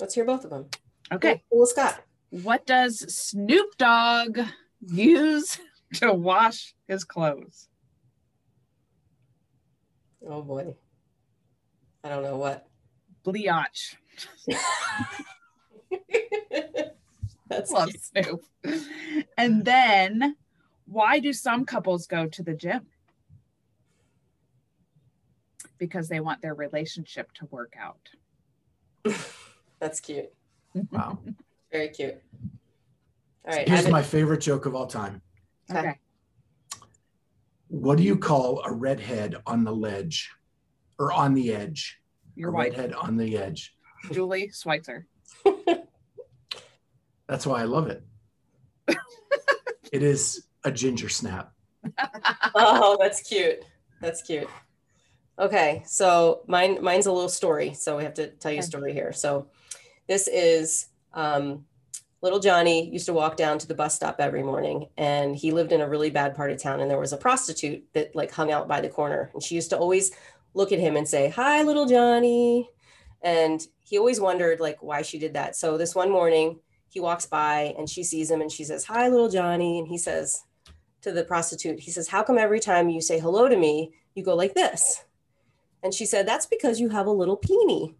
Let's hear both of them. Okay. Cool, Scott. What does Snoop Dogg use (laughs) to wash his clothes? Oh boy. I don't know what. Bleach. (laughs) (laughs) That's Love Snoop. And then, why do some couples go to the gym? Because they want their relationship to work out. (laughs) That's cute. Wow. (laughs) Very cute. All right. Here's my favorite joke of all time. Okay. Okay. What do you call a redhead on the ledge or on the edge? Your a wife, redhead on the edge. Julie Schweitzer. That's why I love it. (laughs) it is a ginger snap. oh, that's cute. That's cute. Okay, so mine mine's a little story. So we have to tell you a story here. So this is um, little Johnny used to walk down to the bus stop every morning, and he lived in a really bad part of town. And there was a prostitute that like hung out by the corner, and she used to always look at him and say, "Hi, little Johnny," and he always wondered like why she did that. So this one morning, he walks by and she sees him, and she says, "Hi, little Johnny," and he says to the prostitute, he says, How come every time you say hello to me, you go like this? And she said, That's because you have a little peenie.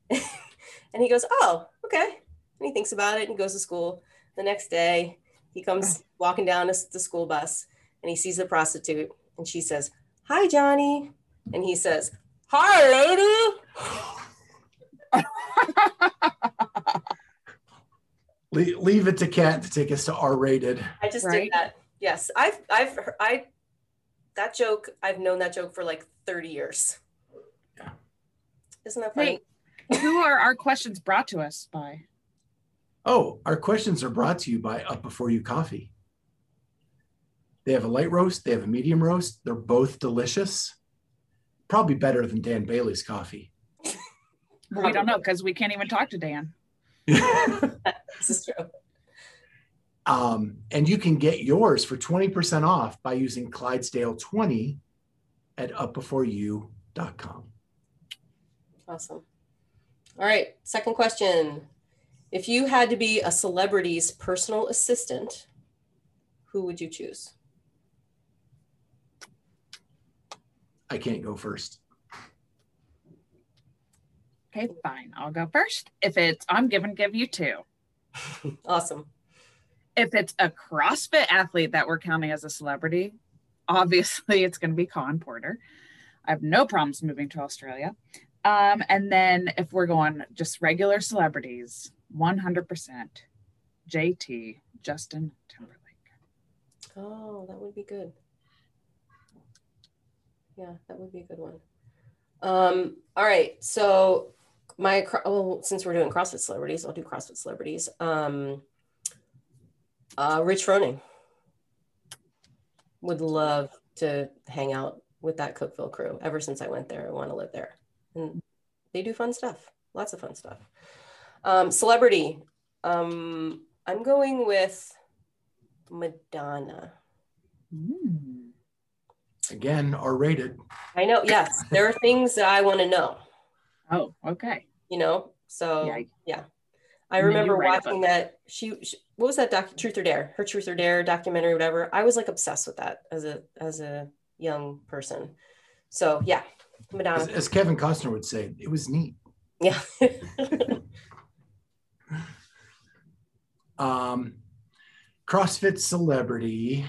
(laughs) and he goes, Oh, okay. And he thinks about it and he goes to school. The next day, he comes (laughs) walking down the the school bus and he sees the prostitute and she says, Hi, Johnny. And he says, Hi, lady. (laughs) Le- leave it to Kat to take us to R rated. I just Right. did that. Yes, I've I've I that joke. I've known that joke for like thirty years. Yeah. Isn't that funny? Wait, who are our questions brought to us by? Oh, our questions are brought to you by Up Before You Coffee. They have a light roast, they have a medium roast. They're both delicious. Probably better than Dan Bailey's coffee. We don't know because we can't even talk to Dan. (laughs) This is true. um, and you can get yours for 20% off by using Clydesdale20 at upbeforeyou.com. Awesome. All right. Second question: If you had to be a celebrity's personal assistant, who would you choose? I can't go first. Okay, fine. I'll go first. If it's, I'm giving give you two. (laughs) Awesome. If it's a CrossFit athlete that we're counting as a celebrity, obviously (laughs) it's going to be Khan Porter. I have no problems moving to Australia. Um, and then if we're going just regular celebrities, 100% JT, Justin Timberlake. Oh, that would be good. Yeah, that would be a good one. Um, all right. So my cro- oh, since we're doing CrossFit celebrities, I'll do CrossFit celebrities. Um, uh, Rich Froning would love to hang out with that Cookeville crew. Ever since I went there, I want to live there, and they do fun stuff. Lots of fun stuff. Um, celebrity. Um, I'm going with Madonna. Mm. Again, R rated. I know. Yes, there are things that I want to know. Oh, okay. You know, so Yeah. I And remember write watching that. She, she, what was that doc? Truth or Dare? Her Truth or Dare documentary, whatever. I was like obsessed with that as a as a young person. So yeah, As, Madonna. as Kevin Costner would say, it was neat. Yeah. (laughs) Um, CrossFit celebrity.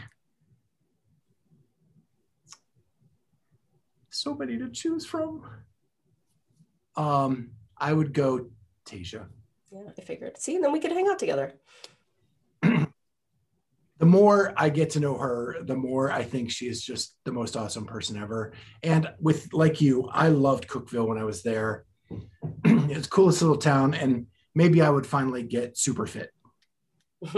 So many to choose from. Um, I would go Tasia. yeah, I figured. See, and then we could hang out together. (clears throat) The more I get to know her, the more I think she is just the most awesome person ever. And with like you, I loved Cookeville when I was there. (clears throat) it's coolest little town, and maybe I would finally get super fit. (laughs)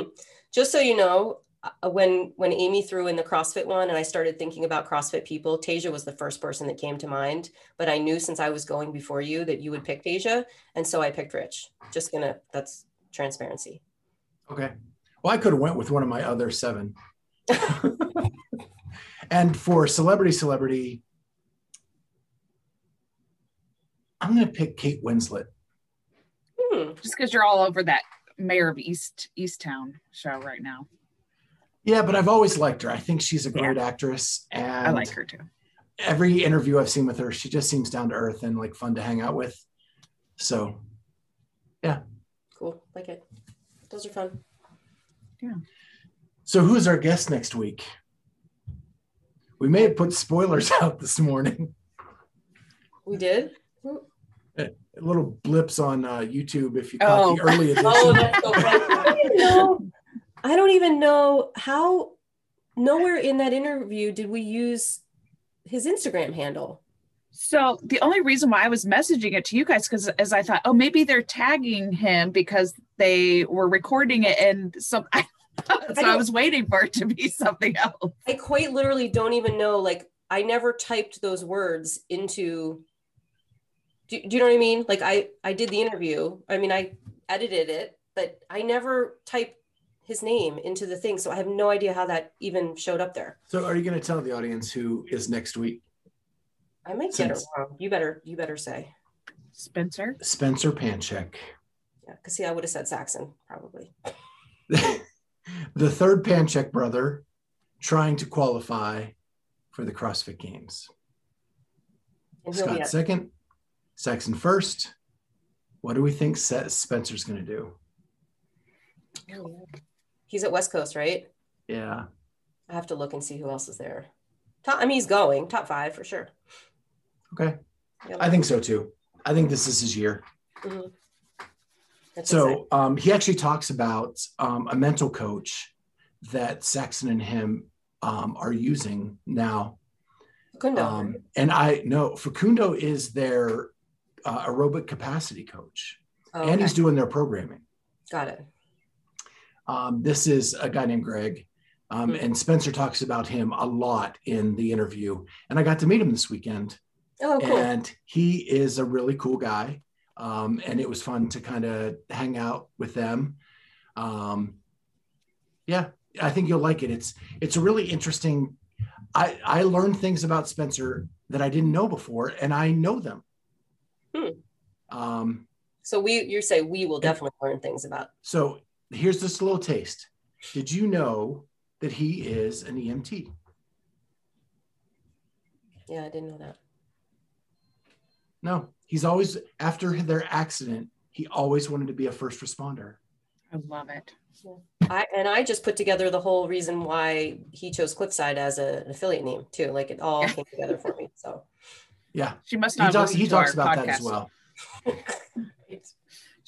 Just so you know, when when Amy threw in the CrossFit one, and I started thinking about CrossFit people, Tasia was the first person that came to mind. But I knew since I was going before you that you would pick Tasia, and so I picked Rich. Just gonna that's transparency. Okay. Well, I could have went with one of my other seven. (laughs) and for celebrity, celebrity, I'm going to pick Kate Winslet. Hmm. Just because you're all over that Mayor of East East Town show right now. Yeah, but I've always liked her. I think she's a great actress, and I like her too. every interview I've seen with her, she just seems down to earth and like fun to hang out with. So, yeah. Cool. Like it. Those are fun. Yeah. So who's our guest next week? We may have put spoilers (laughs) out this morning. We did. Little blips on uh, YouTube if you caught Oh. the early edition. (laughs) Oh, that's so funny. (laughs) I don't even know. I don't even know how. Nowhere in that interview did we use his Instagram handle. So the only reason why I was messaging it to you guys because as I thought, oh, maybe they're tagging him because they were recording it and some. (laughs) so I, don't- was waiting for it to be something else. I quite literally don't even know. Like, I never typed those words into. Do, do you know what I mean? Like, I I did the interview. I mean, I edited it, but I never typed his name into the thing, so I have no idea how that even showed up there. So, are you going to tell the audience who is next week? I might get it wrong. You better you better say. Spencer. Spencer Panchik, Yeah, because see, I would have said Saxon probably. (laughs) the third Panchik brother, trying to qualify for the CrossFit Games. And he'll be Scott second, Saxon first. What do we think Spencer's going to do? He's at West Coast, right? Yeah. I have to look and see who else is there. Top, I mean, he's going top five for sure. Okay. Yeah. I think so too. I think this is his year. Mhm. So um, he actually talks about um, a mental coach that Saxon and him um, are using now. Kundo, Um, and I know Facundo is their uh, aerobic capacity coach, oh, and okay. he's doing their programming. got it. Um, this is a guy named Greg, um, Mhm. and Spencer talks about him a lot in the interview. And I got to meet him this weekend, Oh, cool. and he is a really cool guy. Um, and it was fun to kind of hang out with them. Um, yeah, I think you'll like it. It's it's a really interesting. I I learned things about Spencer that I didn't know before, and I know them. Hmm. Um, so we, you say we will definitely learn things about. so here's just a little taste. Did you know that he is an EMT? Yeah, I didn't know that. No, he's always after their accident. He always wanted to be a first responder. I love it. I and I just put together the whole reason why he chose Cliffside as a, an affiliate name too. Like it all came together for me. So Yeah, She must he, not talks, he talks about podcast. that as well. (laughs)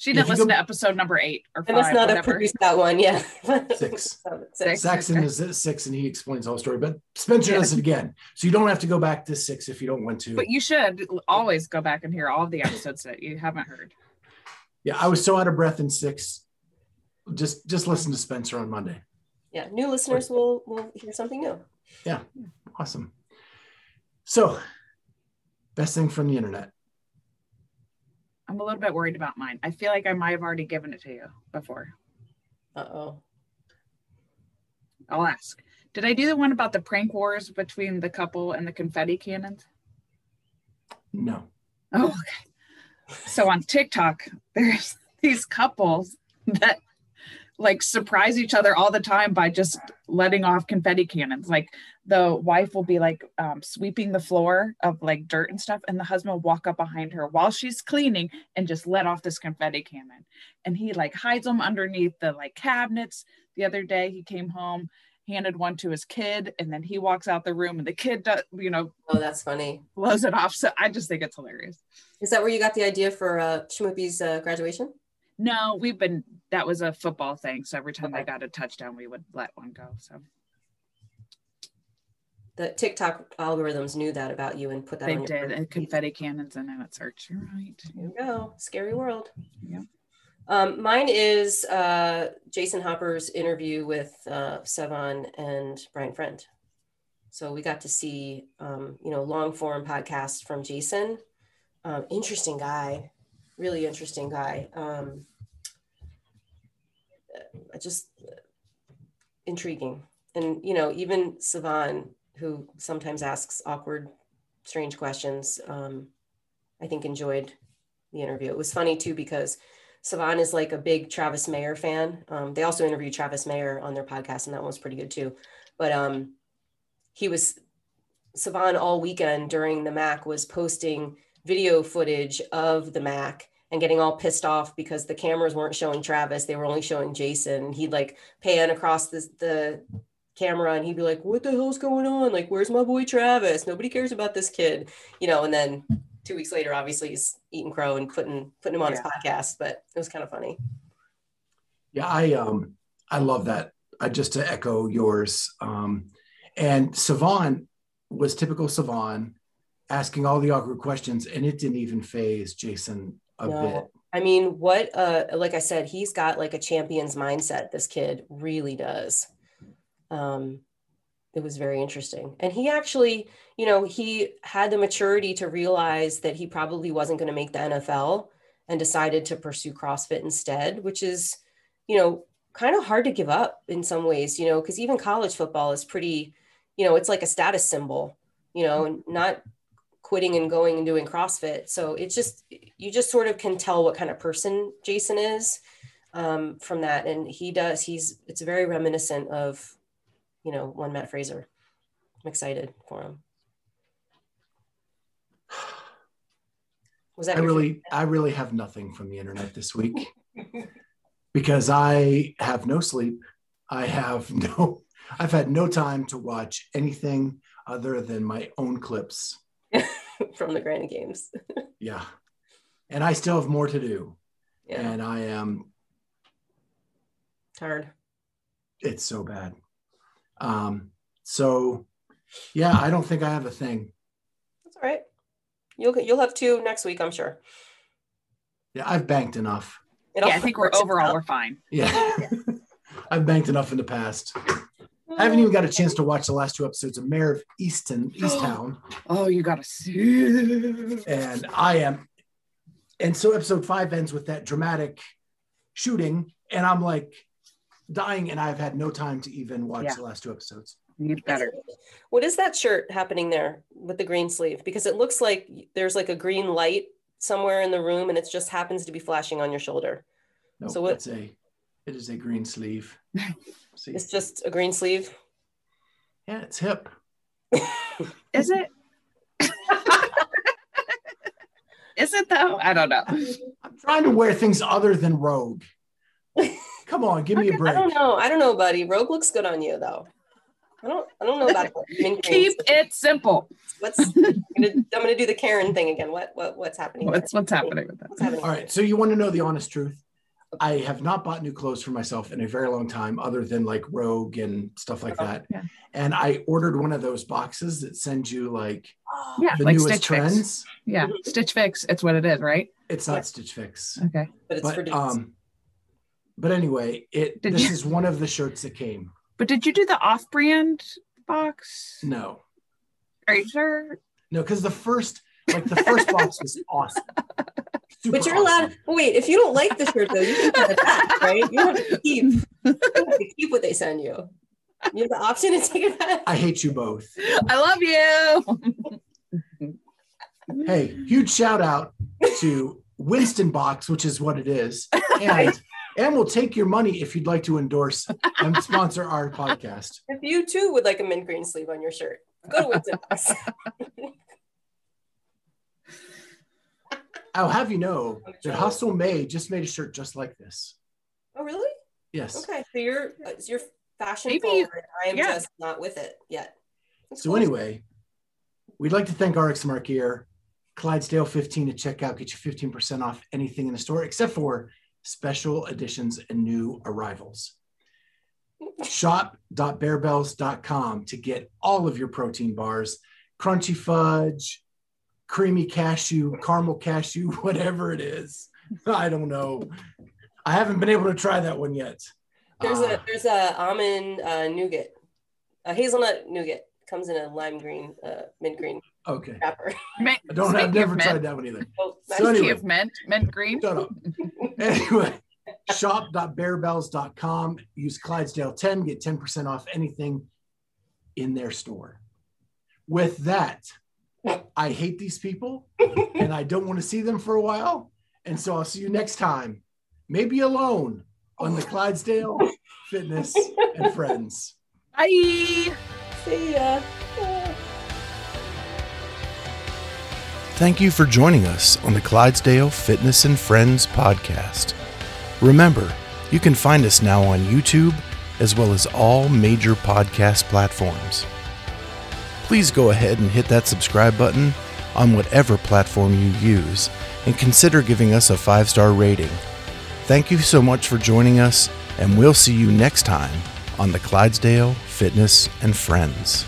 She didn't listen go- to episode number eight or I must five, not have whatever. produced that one. Yeah. (laughs) Six. Six. Six. Saxon Okay. is at six, and he explains the whole story. But Spencer Yeah. does it again, so you don't have to go back to six if you don't want to. But you should always go back and hear all of the episodes that you haven't heard. yeah, I was so out of breath in six. Just just listen to Spencer on Monday. Yeah. New listeners will will hear something new. Yeah. Awesome. So, best thing from the internet. I'm a little bit worried about mine. I feel like I might have already given it to you before. Uh oh. I'll ask. Did I do the one about the prank wars between the couple and the confetti cannons? No. Oh, okay. So on TikTok, there's these couples that like surprise each other all the time by just letting off confetti cannons. Like the wife will be like um, sweeping the floor of like dirt and stuff, and the husband will walk up behind her while she's cleaning and just let off this confetti cannon. And he like hides them underneath the like cabinets. The other day he came home, handed one to his kid, and then he walks out the room, and the kid does, you know, Oh, that's funny. blows it off. So I just think it's hilarious. Is that where you got the idea for uh, Shmoopy's uh, graduation? No, we've been that was a football thing. So every time Okay. they got a touchdown, we would let one go. So The TikTok algorithms knew that about you and put that they on did and confetti cannons and then it search. You're right. There you go. Scary world. Yeah. Um, mine is uh, Jayson Hopper's interview with uh, Sevan and Brian Friend. So we got to see, um, you know, long form podcast from Jason. Um, interesting guy, really interesting guy. Um, uh, just intriguing. And, you know, even Sevan, who sometimes asks awkward, strange questions, um, I think enjoyed the interview. It was funny too because Sevan is like a big Travis Mayer fan. Um, they also interviewed Travis Mayer on their podcast, and that one was pretty good too. But um, he was Sevan all weekend during the Mac was posting video footage of the Mac and getting all pissed off because the cameras weren't showing Travis; they were only showing Jason. He'd like pan across the the camera and he'd be like, "What the hell's going on? Like, where's my boy Travis? Nobody cares about this kid," you know. And then two weeks later, obviously he's eating crow and putting putting him on his podcast. But it was kind of funny. Yeah, I um I love that. I just to echo yours. Um, and Sevan was typical Sevan, asking all the awkward questions, and it didn't even phase Jason a No. bit. I mean, what uh like I said, he's got like a champion's mindset. This kid really does. Um it was very interesting. And he actually, you know, he had the maturity to realize that he probably wasn't going to make the NFL and decided to pursue CrossFit instead, which is, you know, kind of hard to give up in some ways, you know, because even college football is pretty, you know, it's like a status symbol, you know, not quitting and going and doing CrossFit. So it's just, you just sort of can tell what kind of person Jason is um, from that. And he does, he's, it's very reminiscent of, you know, one Matt Fraser. I'm excited for him. Was that I really, I really have nothing from the internet this week (laughs) because I have no sleep. I have (laughs) no, I've had no time to watch anything other than my own clips. (laughs) from the Granite Games? Yeah. And I still have more to do. Yeah, And I am, tired. it's so bad. Um, so yeah, I don't think I have a thing. That's all right. You'll you'll have two next week, I'm sure. Yeah, I've banked enough. It all Yeah, I think we're overall out. we're fine. Yeah. (laughs) I've banked enough in the past. I haven't even got a chance to watch the last two episodes of Mayor of Easton, (gasps) Easttown. Oh, you gotta see. and I am. And so episode five ends with that dramatic shooting, and I'm like dying, and I've had no time to even watch Yeah. the last two episodes. You better. What is that shirt happening there with the green sleeve? Because it looks like there's like a green light somewhere in the room and it just happens to be flashing on your shoulder. No, So what- it's a, it is a green sleeve. (laughs) See, It's just a green sleeve. yeah, it's hip. (laughs) Is it? (laughs) Is it though? I don't know. I'm trying to wear things other than Rogue. Come on, give me a break. I don't know. I don't know, buddy. Rogue looks good on you though. I don't I don't know about (laughs) it. Keep it simple. What's I'm gonna, I'm gonna do the Karen thing again. What what what's happening? there? What's what's happening with that? What's happening? All right, so you want to know the honest truth? I have not bought new clothes for myself in a very long time, other than like Rogue and stuff like that. Yeah. And I ordered one of those boxes that sends you like Oh, Yeah, the like newest Stitch Fix. trends. Yeah, Stitch Fix. It's what it is, right? It's Yeah. not Stitch Fix, Okay. but it's for dudes. um, but anyway, it Did this you- is one of the shirts that came. But did you do the off-brand box? No, Are you sure? no, because the first like the first box (laughs) was awesome. Super but you're awesome. allowed. Well, wait, if you don't like the shirt though, you can put it back, right? You don't have to keep. You have to keep what they send you. You have the option to take it back. I hate you both. I love you. Hey, huge shout out to Winston Box, which is what it is. And and we'll take your money if you'd like to endorse and sponsor our podcast. If you too would like a mint green sleeve on your shirt, go to Winston Box. (laughs) I'll have you know that Hustle May just made a shirt just like this. oh, really? Yes. Okay, so you're uh, you're fashion Maybe- forward. I am yeah. just not with it yet. That's So cool. anyway, we'd like to thank RX Smart Gear, Clydesdale 15 to check out, get you 15% off anything in the store except for special editions and new arrivals. Shop.barebells.com to get all of your protein bars, crunchy fudge, creamy cashew, caramel cashew, (laughs) whatever it is. I don't know. I haven't been able to try that one yet. there's Uh, a there's a almond uh, nougat, a hazelnut nougat comes in a lime green, uh, mint green okay. wrapper. Mint, I don't. I've never of tried mint, that one either. Oh, So nice. anyway. Speaking of mint, mint green. Shut up. (laughs) anyway, shop.barebells.com. Use Clydesdale 10, get 10% off anything in their store. With that, I hate these people and I don't want to see them for a while. And so I'll see you next time, maybe alone on the Clydesdale Fitness and Friends. Bye. See ya. Thank you for joining us on the Clydesdale Fitness and Friends podcast. Remember, you can find us now on YouTube as well as all major podcast platforms. Please go ahead and hit that subscribe button on whatever platform you use and consider giving us a five star rating. Thank you so much for joining us, and we'll see you next time on the Clydesdale Fitness and Friends.